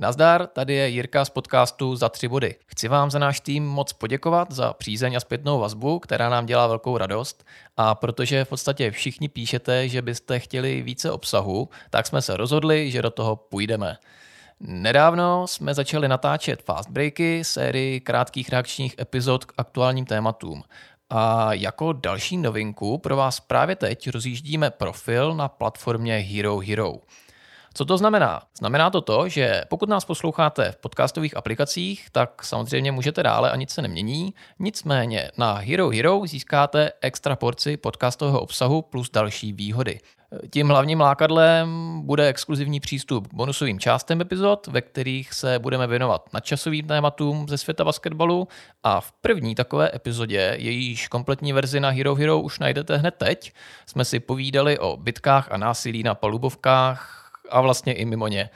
Nazdar, tady je Jirka z podcastu Za tři body. Chci vám za náš tým moc poděkovat za přízeň a zpětnou vazbu, která nám dělá velkou radost. A protože v podstatě všichni píšete, že byste chtěli více obsahu, tak jsme se rozhodli, že do toho půjdeme. Nedávno jsme začali natáčet Fast Breaky, sérii krátkých reakčních epizod k aktuálním tématům. A jako další novinku pro vás právě teď rozjíždíme profil na platformě Hero Hero. Co to znamená? Znamená to to, že pokud nás posloucháte v podcastových aplikacích, tak samozřejmě můžete dále a nic se nemění. Nicméně na Hero Hero získáte extra porci podcastového obsahu plus další výhody. Tím hlavním lákadlem bude exkluzivní přístup k bonusovým částem epizod, ve kterých se budeme věnovat nadčasovým tématům ze světa basketbalu a v první takové epizodě, jejíž kompletní verzi na Hero Hero už najdete hned teď, jsme si povídali o bitkách a násilí na palubovkách a vlastně i mimo ně.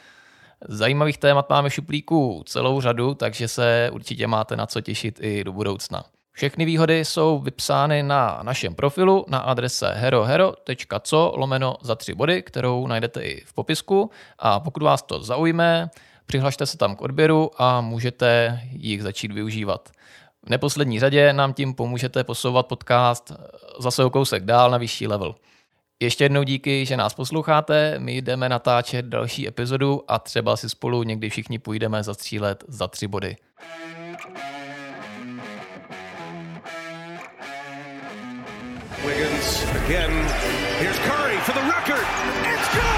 Zajímavých témat máme v šuplíku celou řadu, takže se určitě máte na co těšit i do budoucna. Všechny výhody jsou vypsány na našem profilu na adrese herohero.co lomeno za tři body, kterou najdete i v popisku a pokud vás to zaujme, přihlašte se tam k odběru a můžete jich začít využívat. V neposlední řadě nám tím pomůžete posouvat podcast zase o kousek dál na vyšší level. Ještě jednou díky, že nás posloucháte. My jdeme natáčet další epizodu a třeba si spolu někdy všichni půjdeme zastřílet za tři body. Wiggins again. Here's Curry for the record. It's good!